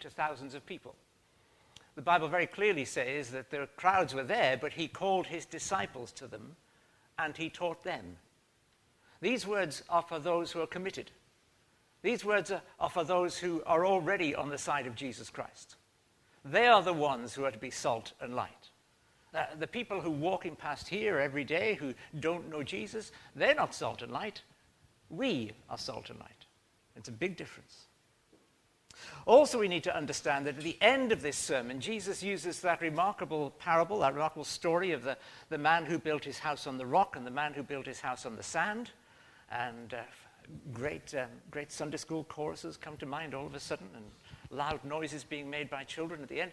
to thousands of people. The Bible very clearly says that the crowds were there, but he called his disciples to them and he taught them. These words are for those who are committed. These words are for those who are already on the side of Jesus Christ. They are the ones who are to be salt and light. Uh, the people who walking past here every day who don't know Jesus, they're not salt and light. We are salt and light. It's a big difference. Also, we need to understand that at the end of this sermon, Jesus uses that remarkable parable, that remarkable story of the, the man who built his house on the rock and the man who built his house on the sand. And uh, great, um, great Sunday school choruses come to mind all of a sudden, and loud noises being made by children at the end.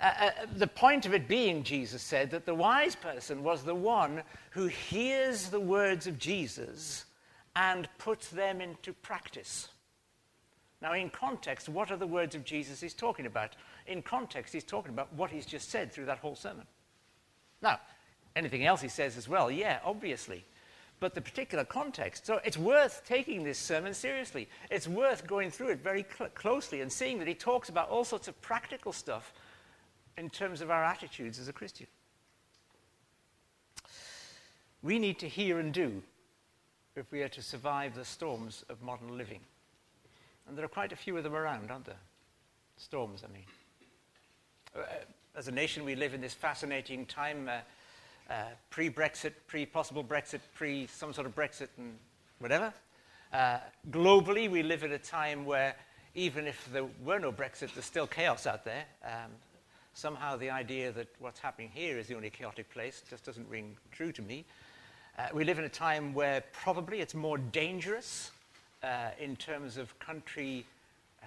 Uh, uh, the point of it being, Jesus said, that the wise person was the one who hears the words of Jesus and puts them into practice. Now, in context, what are the words of Jesus he's talking about? In context, he's talking about what he's just said through that whole sermon. Now, anything else he says as well, yeah, obviously. But the particular context, so it's worth taking this sermon seriously. It's worth going through it very cl- closely and seeing that he talks about all sorts of practical stuff in terms of our attitudes as a Christian. We need to hear and do if we are to survive the storms of modern living. And there are quite a few of them around, aren't there? Storms, I mean. Uh, as a nation, we live in this fascinating time uh, uh, pre Brexit, pre possible Brexit, pre some sort of Brexit and whatever. Uh, globally, we live at a time where even if there were no Brexit, there's still chaos out there. Um, somehow the idea that what's happening here is the only chaotic place just doesn't ring true to me. Uh, we live in a time where probably it's more dangerous uh, in terms of country uh,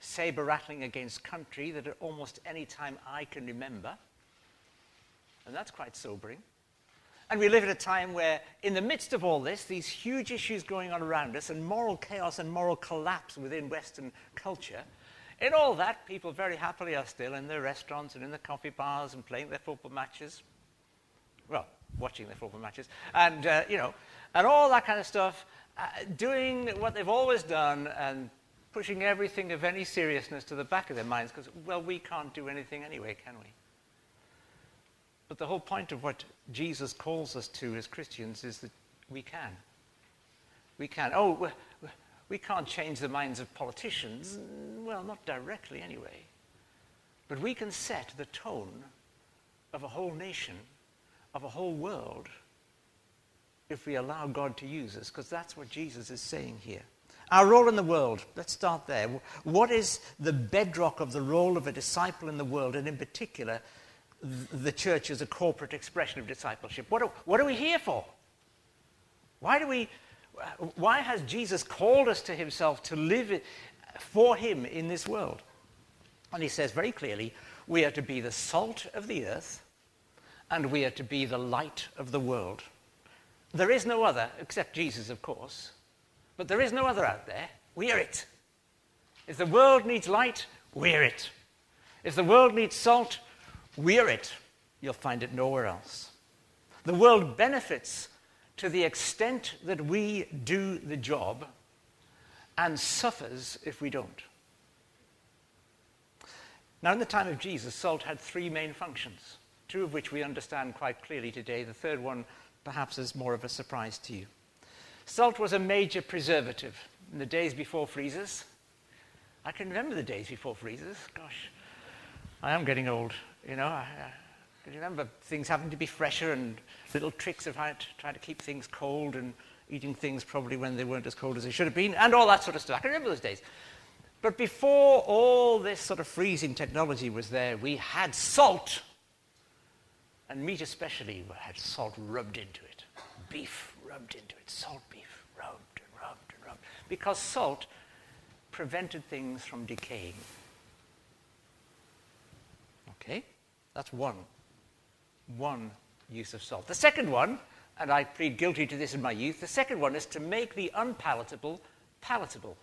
saber rattling against country that at almost any time I can remember. And that's quite sobering. And we live at a time where, in the midst of all this, these huge issues going on around us, and moral chaos and moral collapse within Western culture, in all that, people very happily are still in their restaurants and in their coffee bars and playing their football matches. Well, watching their football matches. And, uh, you know, and all that kind of stuff, uh, doing what they've always done and pushing everything of any seriousness to the back of their minds because, well, we can't do anything anyway, can we? But the whole point of what Jesus calls us to as Christians is that we can. We can. Oh, we can't change the minds of politicians. Well, not directly anyway. But we can set the tone of a whole nation, of a whole world, if we allow God to use us, because that's what Jesus is saying here. Our role in the world, let's start there. What is the bedrock of the role of a disciple in the world, and in particular, the church as a corporate expression of discipleship? What are, what are we here for? Why, do we, why has Jesus called us to himself to live for him in this world? And he says very clearly, we are to be the salt of the earth, and we are to be the light of the world. There is no other, except Jesus, of course, but there is no other out there. We're it. If the world needs light, we're it. If the world needs salt, we're it. You'll find it nowhere else. The world benefits to the extent that we do the job and suffers if we don't. Now, in the time of Jesus, salt had three main functions, two of which we understand quite clearly today. The third one perhaps is more of a surprise to you. Salt was a major preservative in the days before freezers. I can remember the days before freezers. Gosh, I am getting old. You know, I, I can remember things having to be fresher and little tricks of how to try to keep things cold and eating things probably when they weren't as cold as they should have been and all that sort of stuff. I can remember those days. But before all this sort of freezing technology was there, we had salt and meat especially had salt rubbed into it. Beef rubbed into it. Salt beef rubbed and rubbed and rubbed. Because salt prevented things from decaying. Okay? That's one. One use of salt. The second one, and I plead guilty to this in my youth, the second one is to make the unpalatable palatable.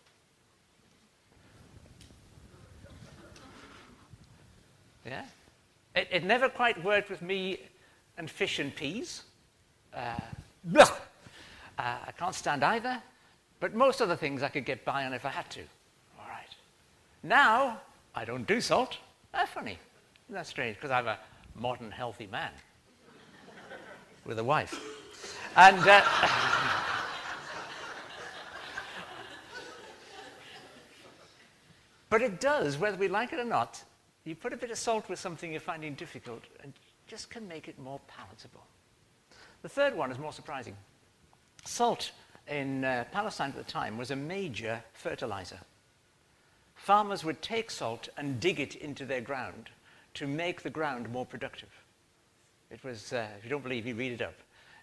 Yeah? It, it never quite worked with me and fish and peas. Uh, uh, I can't stand either, but most other things I could get by on if I had to. All right. Now, I don't do salt. That's funny. That's strange because I'm a modern, healthy man with a wife. And. Uh, but it does, whether we like it or not, you put a bit of salt with something you're finding difficult and just can make it more palatable. The third one is more surprising. Salt in uh, Palestine at the time was a major fertilizer. Farmers would take salt and dig it into their ground to make the ground more productive. It was, uh, if you don't believe me, read it up.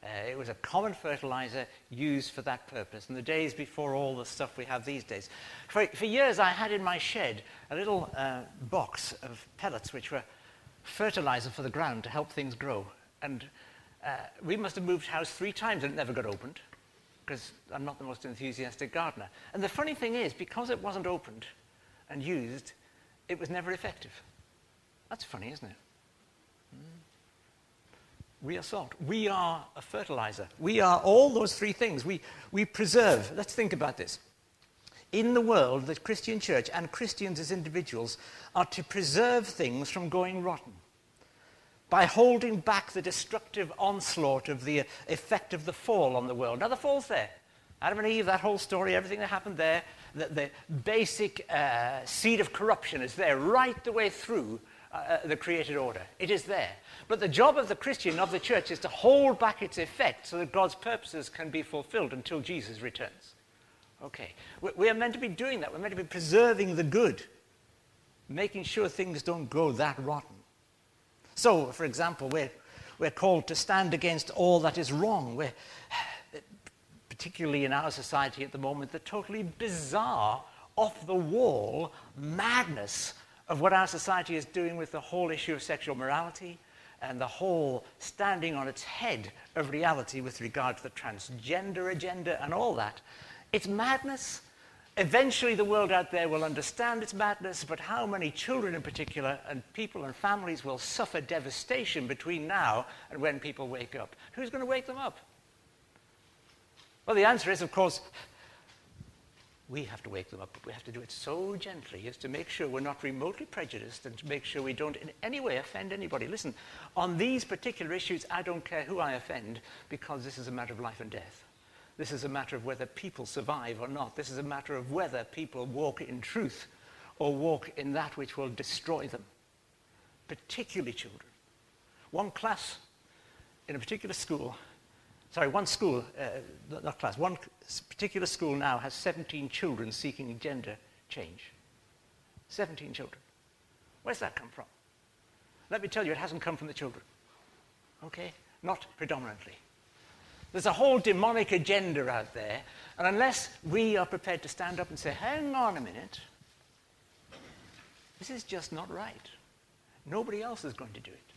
Uh, it was a common fertilizer used for that purpose in the days before all the stuff we have these days. For, for years, I had in my shed a little uh, box of pellets which were fertilizer for the ground to help things grow. And uh, we must have moved house three times and it never got opened because I'm not the most enthusiastic gardener. And the funny thing is, because it wasn't opened and used, it was never effective. That's funny, isn't it? We are salt. We are a fertilizer. We are all those three things. We, we preserve. Let's think about this. In the world, the Christian church and Christians as individuals are to preserve things from going rotten by holding back the destructive onslaught of the effect of the fall on the world. Now, the fall's there. Adam and Eve, that whole story, everything that happened there, the, the basic uh, seed of corruption is there right the way through uh, uh, the created order. It is there. But the job of the Christian, of the church, is to hold back its effect so that God's purposes can be fulfilled until Jesus returns. Okay. We are meant to be doing that. We're meant to be preserving the good, making sure things don't go that rotten. So, for example, we're, we're called to stand against all that is wrong. We're, particularly in our society at the moment, the totally bizarre, off the wall madness of what our society is doing with the whole issue of sexual morality and the whole standing on its head of reality with regard to the transgender agenda and all that. It's madness Eventually, the world out there will understand its madness, but how many children in particular, and people and families will suffer devastation between now and when people wake up? Who's going to wake them up? Well, the answer is, of course, we have to wake them up, but we have to do it so gently as to make sure we're not remotely prejudiced and to make sure we don't in any way offend anybody. Listen, on these particular issues, I don't care who I offend because this is a matter of life and death. This is a matter of whether people survive or not. This is a matter of whether people walk in truth or walk in that which will destroy them, particularly children. One class in a particular school, sorry, one school, uh, not class, one particular school now has 17 children seeking gender change. 17 children. Where's that come from? Let me tell you, it hasn't come from the children. Okay? Not predominantly. There's a whole demonic agenda out there, and unless we are prepared to stand up and say, hang on a minute, this is just not right. Nobody else is going to do it.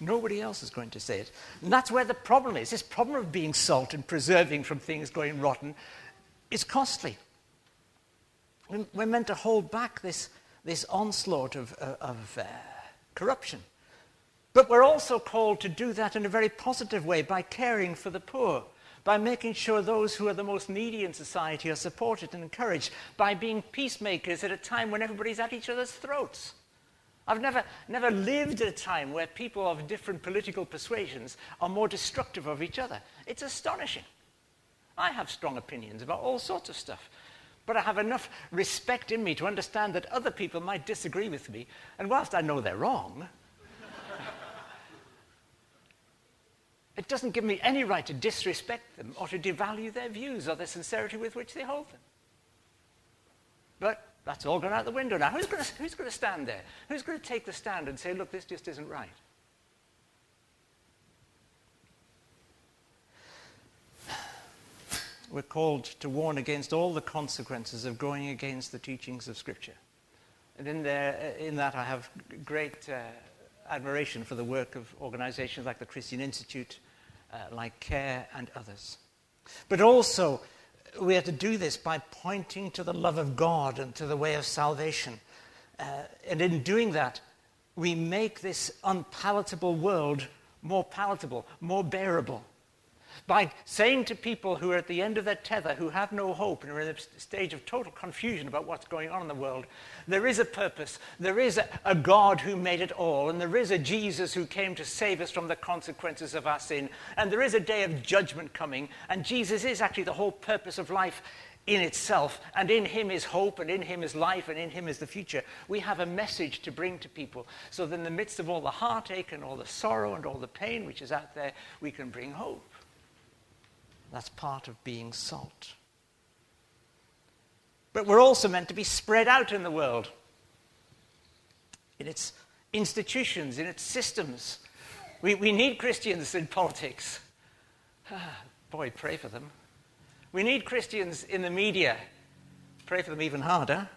Nobody else is going to say it. And that's where the problem is. This problem of being salt and preserving from things going rotten is costly. We're meant to hold back this, this onslaught of, uh, of uh, corruption. But we're also called to do that in a very positive way by caring for the poor, by making sure those who are the most needy in society are supported and encouraged, by being peacemakers at a time when everybody's at each other's throats. I've never, never lived at a time where people of different political persuasions are more destructive of each other. It's astonishing. I have strong opinions about all sorts of stuff, but I have enough respect in me to understand that other people might disagree with me, and whilst I know they're wrong, It doesn't give me any right to disrespect them or to devalue their views or the sincerity with which they hold them. But that's all gone out the window now. Who's going to, who's to stand there? Who's going to take the stand and say, look, this just isn't right? We're called to warn against all the consequences of going against the teachings of Scripture. And in, there, in that, I have great uh, admiration for the work of organizations like the Christian Institute uh, like CARE and others. But also, we are to do this by pointing to the love of God and to the way of salvation. Uh, and in doing that, we make this unpalatable world more palatable, more bearable. By saying to people who are at the end of their tether, who have no hope and are in a stage of total confusion about what's going on in the world, there is a purpose. There is a, a, God who made it all, and there is a Jesus who came to save us from the consequences of our sin, and there is a day of judgment coming, and Jesus is actually the whole purpose of life in itself, and in him is hope, and in him is life, and in him is the future. We have a message to bring to people so that in the midst of all the heartache and all the sorrow and all the pain which is out there, we can bring hope. That's part of being salt. But we're also meant to be spread out in the world, in its institutions, in its systems. We, we need Christians in politics. Boy, pray for them. We need Christians in the media. Pray for them even harder.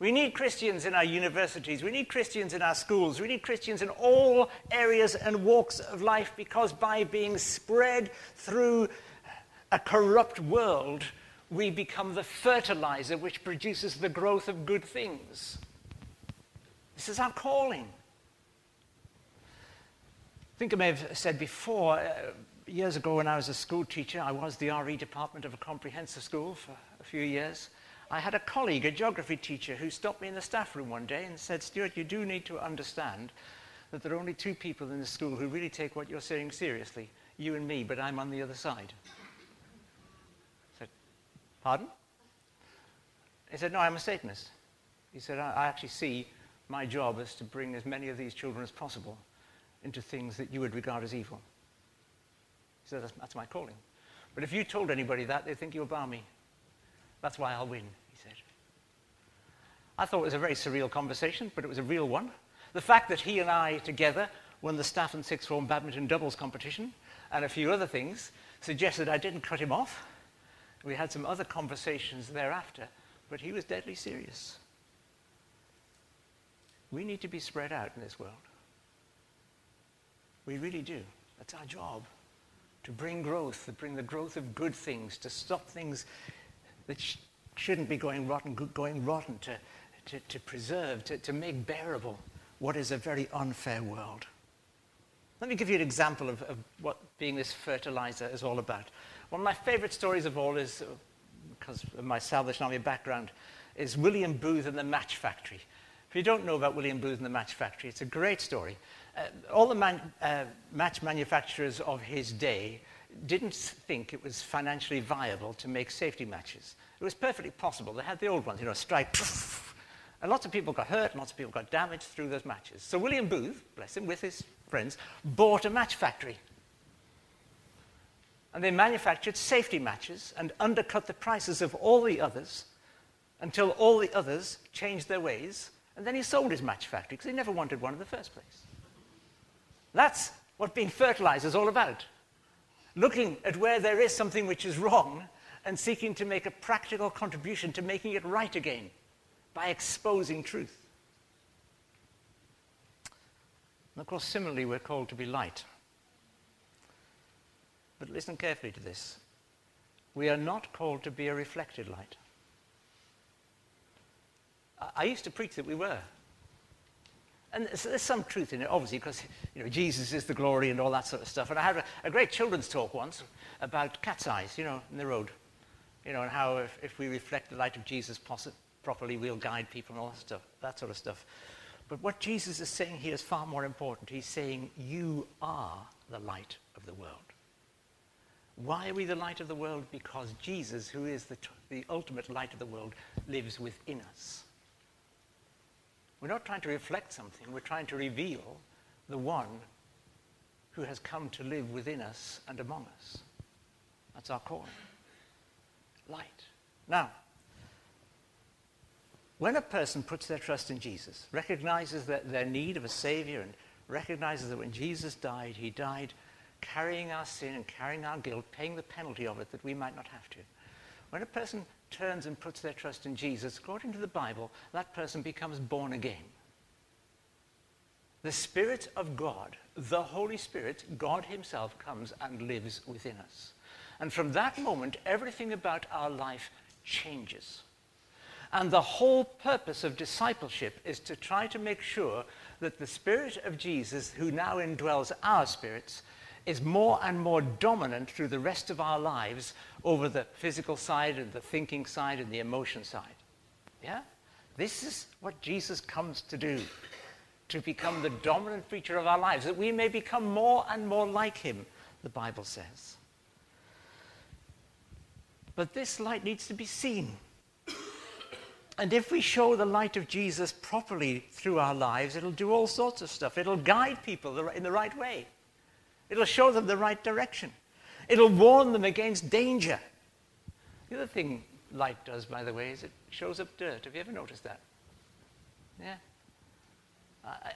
We need Christians in our universities. We need Christians in our schools. We need Christians in all areas and walks of life because by being spread through a corrupt world, we become the fertilizer which produces the growth of good things. This is our calling. I think I may have said before, uh, years ago when I was a school teacher, I was the RE department of a comprehensive school for a few years. I had a colleague, a geography teacher, who stopped me in the staff room one day and said, Stuart, you do need to understand that there are only two people in the school who really take what you're saying seriously you and me, but I'm on the other side. I said, Pardon? He said, No, I'm a Satanist. He said, I, I actually see my job as to bring as many of these children as possible into things that you would regard as evil. He said, That's, that's my calling. But if you told anybody that, they'd think you're balmy. That's why I'll win. He said. I thought it was a very surreal conversation, but it was a real one. The fact that he and I together won the staff and sixth form badminton doubles competition and a few other things suggested I didn't cut him off. We had some other conversations thereafter, but he was deadly serious. We need to be spread out in this world. We really do. That's our job. To bring growth, to bring the growth of good things, to stop things that sh- shouldn't be going rotten, going rotten, to, to, to preserve, to, to make bearable what is a very unfair world. Let me give you an example of, of what being this fertilizer is all about. One of my favorite stories of all is, because of my Salvation Army background, is William Booth and the Match Factory. If you don't know about William Booth and the Match Factory, it's a great story. Uh, all the man, uh, match manufacturers of his day didn't think it was financially viable to make safety matches. It was perfectly possible. They had the old ones, you know, strike, and lots of people got hurt, lots of people got damaged through those matches. So William Booth, bless him, with his friends, bought a match factory. And they manufactured safety matches and undercut the prices of all the others until all the others changed their ways. And then he sold his match factory because he never wanted one in the first place. That's what being fertilized is all about. Looking at where there is something which is wrong and seeking to make a practical contribution to making it right again by exposing truth. And of course, similarly, we're called to be light. But listen carefully to this. We are not called to be a reflected light. I used to preach that we were. And there's some truth in it, obviously, because you know, Jesus is the glory and all that sort of stuff. And I had a, a great children's talk once about cat's eyes, you know, in the road. You know, and how if, if we reflect the light of Jesus properly, we'll guide people and all that stuff, that sort of stuff. But what Jesus is saying here is far more important. He's saying, You are the light of the world. Why are we the light of the world? Because Jesus, who is the, the ultimate light of the world, lives within us. We're not trying to reflect something, we're trying to reveal the one who has come to live within us and among us. That's our calling. Light. Now, when a person puts their trust in Jesus, recognizes that their need of a Savior, and recognizes that when Jesus died, he died carrying our sin and carrying our guilt, paying the penalty of it that we might not have to. When a person turns and puts their trust in Jesus, according to the Bible, that person becomes born again. The Spirit of God, the Holy Spirit, God Himself comes and lives within us. And from that moment, everything about our life changes. And the whole purpose of discipleship is to try to make sure that the Spirit of Jesus, who now indwells our spirits, is more and more dominant through the rest of our lives over the physical side and the thinking side and the emotion side. Yeah? This is what Jesus comes to do, to become the dominant feature of our lives, that we may become more and more like him, the Bible says. But this light needs to be seen. And if we show the light of Jesus properly through our lives, it'll do all sorts of stuff. It'll guide people in the right way. It'll show them the right direction. It'll warn them against danger. The other thing light does, by the way, is it shows up dirt. Have you ever noticed that? Yeah?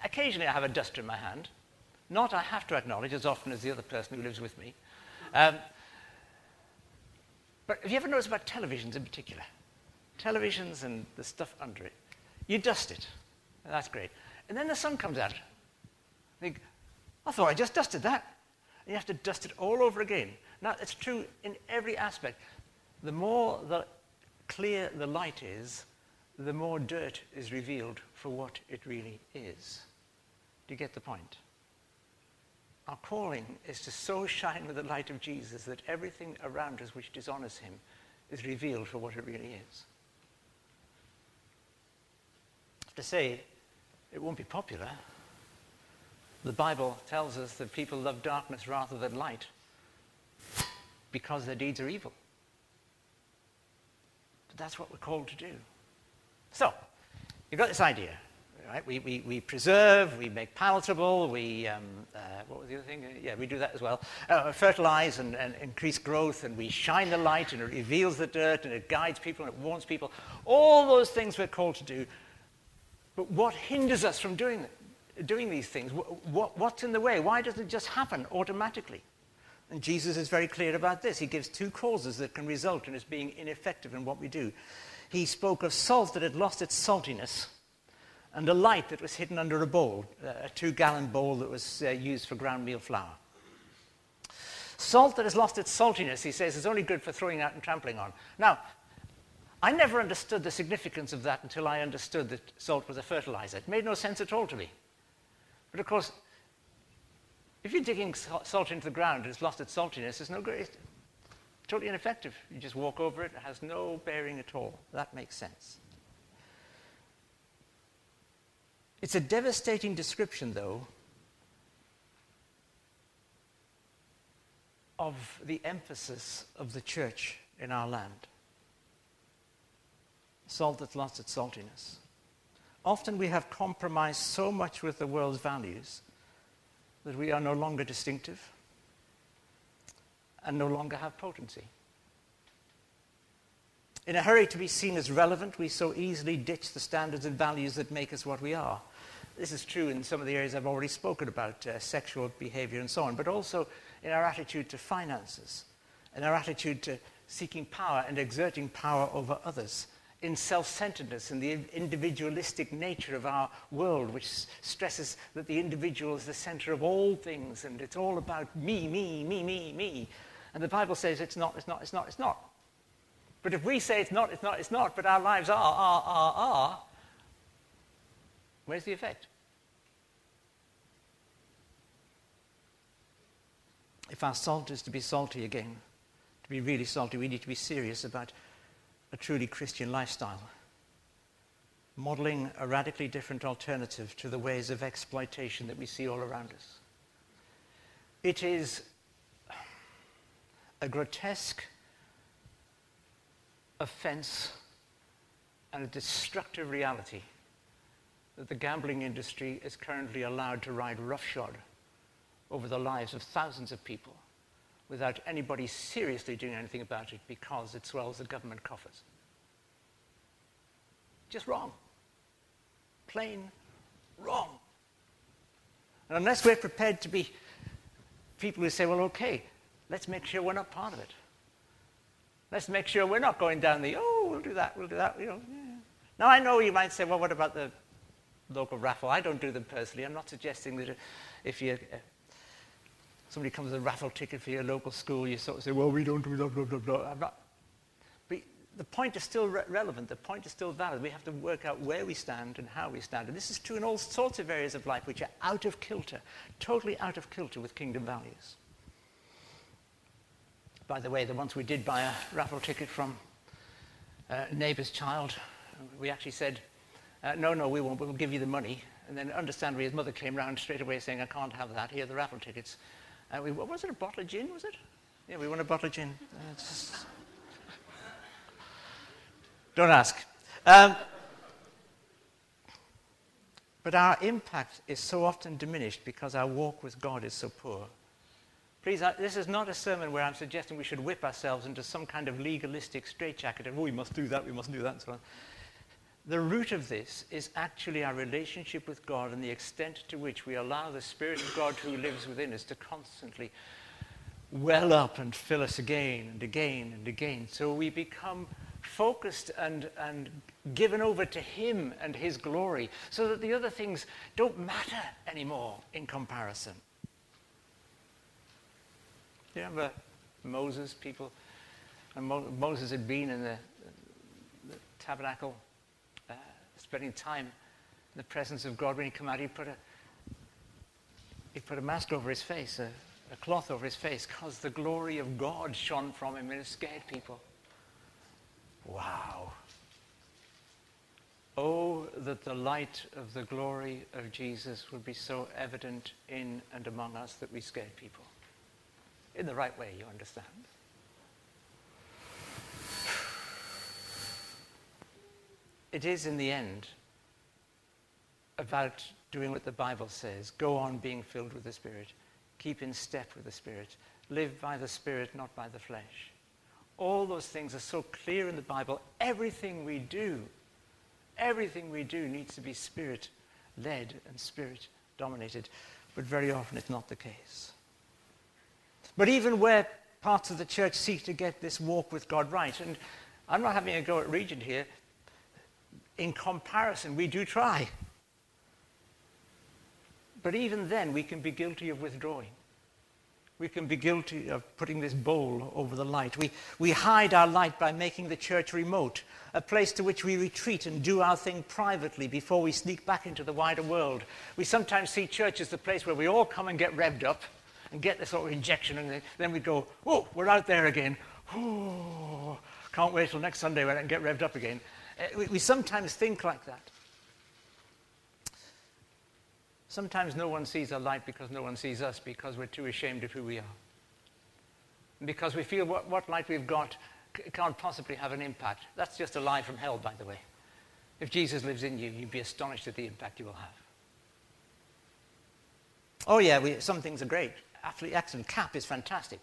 Occasionally I have a duster in my hand. Not, I have to acknowledge, as often as the other person who lives with me. Um, but have you ever noticed about televisions in particular? Televisions and the stuff under it. You dust it. That's great. And then the sun comes out. think, I thought I just dusted that and you have to dust it all over again. Now, it's true in every aspect. The more the clear the light is, the more dirt is revealed for what it really is. Do you get the point? Our calling is to so shine with the light of Jesus that everything around us which dishonors him is revealed for what it really is. I have to say, it won't be popular. The Bible tells us that people love darkness rather than light because their deeds are evil. But that's what we're called to do. So, you've got this idea, right? We, we, we preserve, we make palatable, we, um, uh, what was the other thing? Yeah, we do that as well. Uh, fertilize and, and increase growth, and we shine the light, and it reveals the dirt, and it guides people, and it warns people. All those things we're called to do. But what hinders us from doing it? Doing these things? What, what's in the way? Why doesn't it just happen automatically? And Jesus is very clear about this. He gives two causes that can result in us being ineffective in what we do. He spoke of salt that had lost its saltiness and a light that was hidden under a bowl, a two gallon bowl that was uh, used for ground meal flour. Salt that has lost its saltiness, he says, is only good for throwing out and trampling on. Now, I never understood the significance of that until I understood that salt was a fertilizer. It made no sense at all to me. But of course, if you're digging salt into the ground and it's lost its saltiness, it's no good. It's totally ineffective. You just walk over it, it has no bearing at all. That makes sense. It's a devastating description, though, of the emphasis of the church in our land. Salt that's lost its saltiness. Often we have compromised so much with the world's values that we are no longer distinctive and no longer have potency. In a hurry to be seen as relevant, we so easily ditch the standards and values that make us what we are. This is true in some of the areas I've already spoken about, uh, sexual behavior and so on, but also in our attitude to finances, in our attitude to seeking power and exerting power over others, in self-centeredness and the individualistic nature of our world, which stresses that the individual is the center of all things and it's all about me, me, me, me, me. And the Bible says it's not, it's not, it's not, it's not. But if we say it's not, it's not, it's not, but our lives are, are, are, are, where's the effect? If our salt is to be salty again, to be really salty, we need to be serious about a truly Christian lifestyle, modeling a radically different alternative to the ways of exploitation that we see all around us. It is a grotesque offense and a destructive reality that the gambling industry is currently allowed to ride roughshod over the lives of thousands of people without anybody seriously doing anything about it because it swells the government coffers. Just wrong. Plain wrong. And unless we're prepared to be people who say, well, okay, let's make sure we're not part of it. Let's make sure we're not going down the, oh, we'll do that, we'll do that. You know, yeah. Now, I know you might say, well, what about the local raffle? I don't do them personally. I'm not suggesting that if you uh, somebody comes with a raffle ticket for your local school, you sort of say, well, we don't do blah, blah, blah, blah. I'm not. But the point is still re- relevant. The point is still valid. We have to work out where we stand and how we stand. And this is true in all sorts of areas of life which are out of kilter, totally out of kilter with kingdom values. by the way, the ones we did buy a raffle ticket from a neighbour's child, we actually said, uh, no, no, we won't, we'll give you the money. And then understandably, his mother came round straight away saying, I can't have that, here are the raffle tickets. Uh, we, what was it, a bottle of gin, was it? Yeah, we won a bottle of gin. Uh, just... Don't ask. Um, but our impact is so often diminished because our walk with God is so poor. Please, I, this is not a sermon where I'm suggesting we should whip ourselves into some kind of legalistic straitjacket of, oh, we must do that, we must do that, and so on. The root of this is actually our relationship with God and the extent to which we allow the Spirit of God who lives within us to constantly well up and fill us again and again and again. So we become focused and, and given over to Him and His glory so that the other things don't matter anymore in comparison. You remember Moses, people? And Mo- Moses had been in the, the tabernacle spending time in the presence of God. When he came out, he put a, he put a mask over his face, a, a cloth over his face, because the glory of God shone from him and it scared people. Wow. Oh, that the light of the glory of Jesus would be so evident in and among us that we scared people. In the right way, you understand. It is in the end about doing what the Bible says. Go on being filled with the Spirit. Keep in step with the Spirit. Live by the Spirit, not by the flesh. All those things are so clear in the Bible. Everything we do, everything we do needs to be Spirit led and Spirit dominated. But very often it's not the case. But even where parts of the church seek to get this walk with God right, and I'm not having a go at Regent here, in comparison, we do try. But even then, we can be guilty of withdrawing. We can be guilty of putting this bowl over the light. We, we hide our light by making the church remote, a place to which we retreat and do our thing privately before we sneak back into the wider world. We sometimes see church as the place where we all come and get revved up and get this sort of injection, and then we go, oh, we're out there again. Oh, can't wait till next Sunday when I can get revved up again. Uh, we, we sometimes think like that. Sometimes no one sees our light because no one sees us because we're too ashamed of who we are. Because we feel what, what light we've got can't possibly have an impact. That's just a lie from hell, by the way. If Jesus lives in you, you'd be astonished at the impact you will have. Oh, yeah, we, some things are great. Absolutely excellent. CAP is fantastic.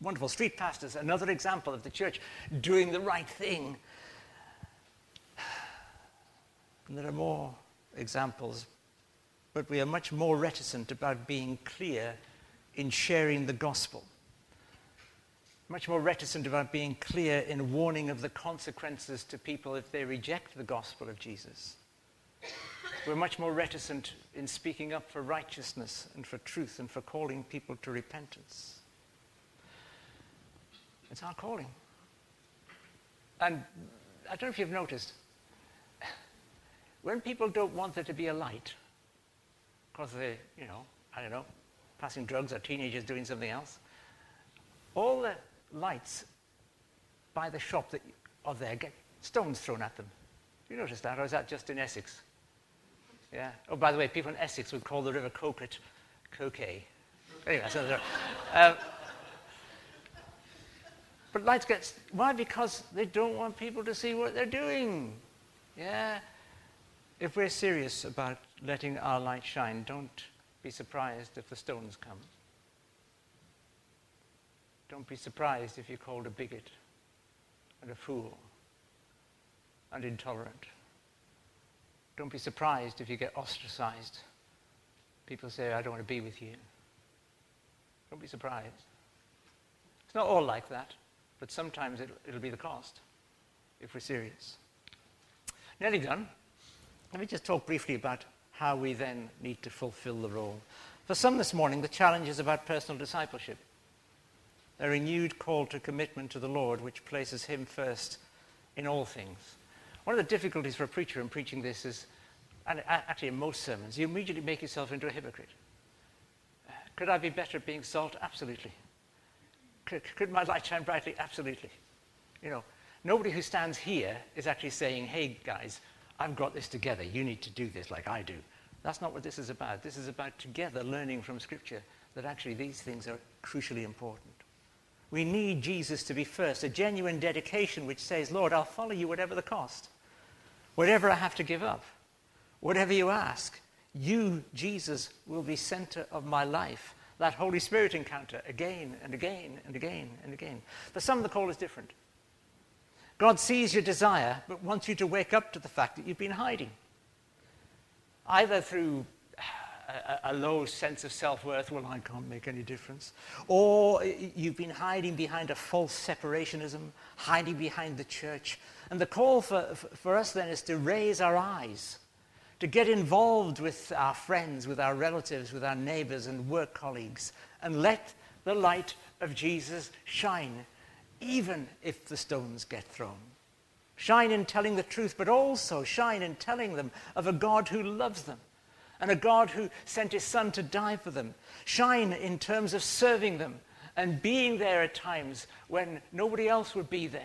Wonderful. Street pastors, another example of the church doing the right thing and there are more examples, but we are much more reticent about being clear in sharing the gospel. Much more reticent about being clear in warning of the consequences to people if they reject the gospel of Jesus. We're much more reticent in speaking up for righteousness and for truth and for calling people to repentance. It's our calling. And I don't know if you've noticed, when people don't want there to be a light, because they, you know, I don't know, passing drugs or teenagers doing something else, all the lights by the shop that are there get stones thrown at them. Do you notice that, or is that just in Essex? Yeah. Oh, by the way, people in Essex would call the river Coquet, Coquet. Anyway, so uh, but lights get why? Because they don't want people to see what they're doing. Yeah. If we're serious about letting our light shine, don't be surprised if the stones come. Don't be surprised if you're called a bigot and a fool and intolerant. Don't be surprised if you get ostracized. People say, I don't want to be with you. Don't be surprised. It's not all like that, but sometimes it'll, it'll be the cost if we're serious. Nearly done. Let me just talk briefly about how we then need to fulfill the role. For some this morning, the challenge is about personal discipleship, a renewed call to commitment to the Lord, which places Him first in all things. One of the difficulties for a preacher in preaching this is, and actually in most sermons, you immediately make yourself into a hypocrite. Could I be better at being salt? Absolutely. Could, could my light shine brightly? Absolutely. You know, nobody who stands here is actually saying, hey, guys, I've got this together. You need to do this like I do. That's not what this is about. This is about together learning from Scripture that actually these things are crucially important. We need Jesus to be first, a genuine dedication which says, Lord, I'll follow you whatever the cost, whatever I have to give up, whatever you ask. You, Jesus, will be center of my life. That Holy Spirit encounter again and again and again and again. For some, of the call is different. God sees your desire, but wants you to wake up to the fact that you've been hiding. Either through a, a, low sense of self worth, well, I can't make any difference. Or you've been hiding behind a false separationism, hiding behind the church. And the call for, for us then is to raise our eyes, to get involved with our friends, with our relatives, with our neighbors and work colleagues, and let the light of Jesus shine, even if the stones get thrown. Shine in telling the truth, but also shine in telling them of a God who loves them and a God who sent his son to die for them. Shine in terms of serving them and being there at times when nobody else would be there.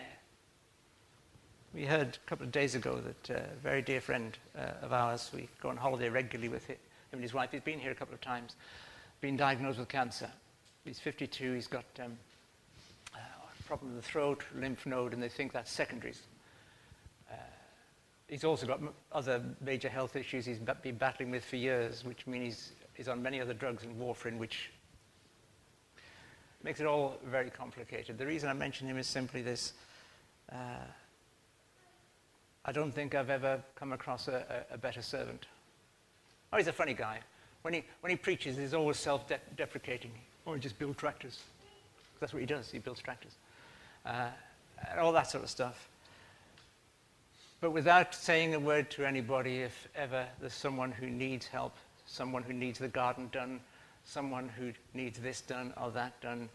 We heard a couple of days ago that a very dear friend uh, of ours, we go on holiday regularly with him and his wife, he's been here a couple of times, been diagnosed with cancer. He's 52, he's got um, problem with the throat, lymph node, and they think that's secondary he's also got other major health issues he's been battling with for years, which means he's, he's on many other drugs and warfarin, which makes it all very complicated. The reason I mention him is simply this. Uh, I don't think I've ever come across a, a, a, better servant. Oh, he's a funny guy. When he, when he preaches, he's always self-deprecating. Oh, he just builds tractors. That's what he does. He builds tractors. Uh, and all that sort of stuff. But without saying a word to anybody, if ever there's someone who needs help, someone who needs the garden done, someone who needs this done or that done,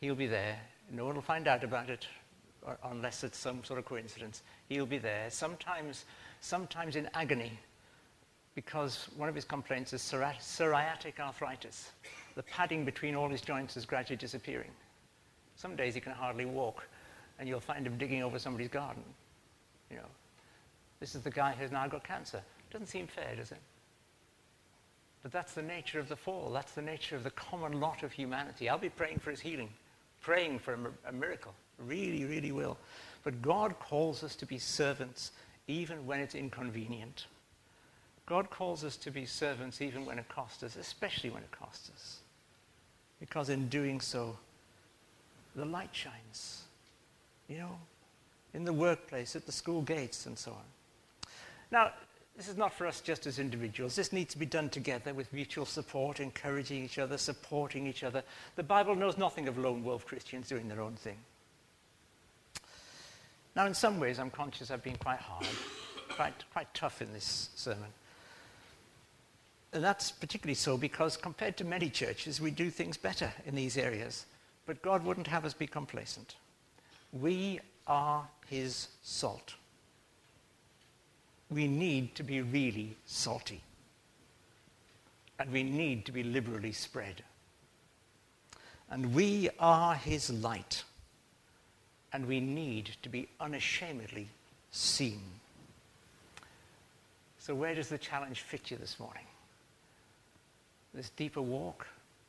he'll be there. No one will find out about it unless it's some sort of coincidence. He'll be there. Sometimes, sometimes in agony, because one of his complaints is psoriatic arthritis. The padding between all his joints is gradually disappearing. Some days he can hardly walk, and you'll find him digging over somebody's garden. You know, this is the guy who's now got cancer. Doesn't seem fair, does it? But that's the nature of the fall. That's the nature of the common lot of humanity. I'll be praying for his healing, praying for a, a miracle. Really, really will. But God calls us to be servants even when it's inconvenient. God calls us to be servants even when it costs us, especially when it costs us. Because in doing so, the light shines. You know, in the workplace, at the school gates, and so on. Now, this is not for us just as individuals. This needs to be done together with mutual support, encouraging each other, supporting each other. The Bible knows nothing of lone wolf Christians doing their own thing. Now, in some ways, I'm conscious I've been quite hard, quite, quite tough in this sermon. And that's particularly so because compared to many churches, we do things better in these areas. But God wouldn't have us be complacent. We are his salt we need to be really salty. And we need to be liberally spread. And we are his light. And we need to be unashamedly seen. So, where does the challenge fit you this morning? This deeper walk,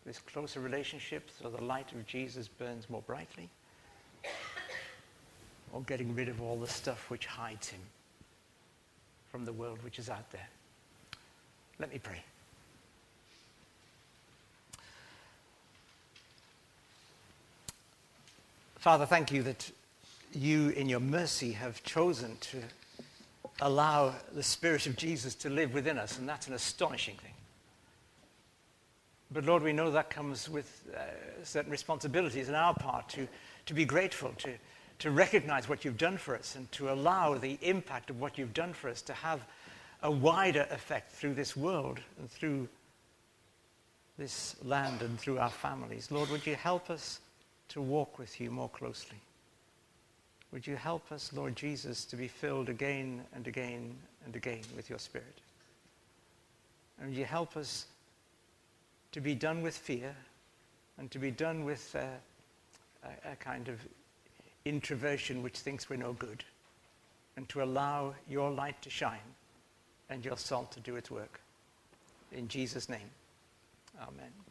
this closer relationship, so the light of Jesus burns more brightly? Or getting rid of all the stuff which hides him? from the world which is out there. Let me pray. Father, thank you that you, in your mercy, have chosen to allow the Spirit of Jesus to live within us, and that's an astonishing thing. But Lord, we know that comes with uh, certain responsibilities on our part to, to be grateful, to, to recognize what you've done for us and to allow the impact of what you've done for us to have a wider effect through this world and through this land and through our families. Lord, would you help us to walk with you more closely? Would you help us, Lord Jesus, to be filled again and again and again with your Spirit? And would you help us to be done with fear and to be done with uh, a, a kind of introversion which thinks we're no good, and to allow your light to shine and your salt to do its work. In Jesus' name, amen.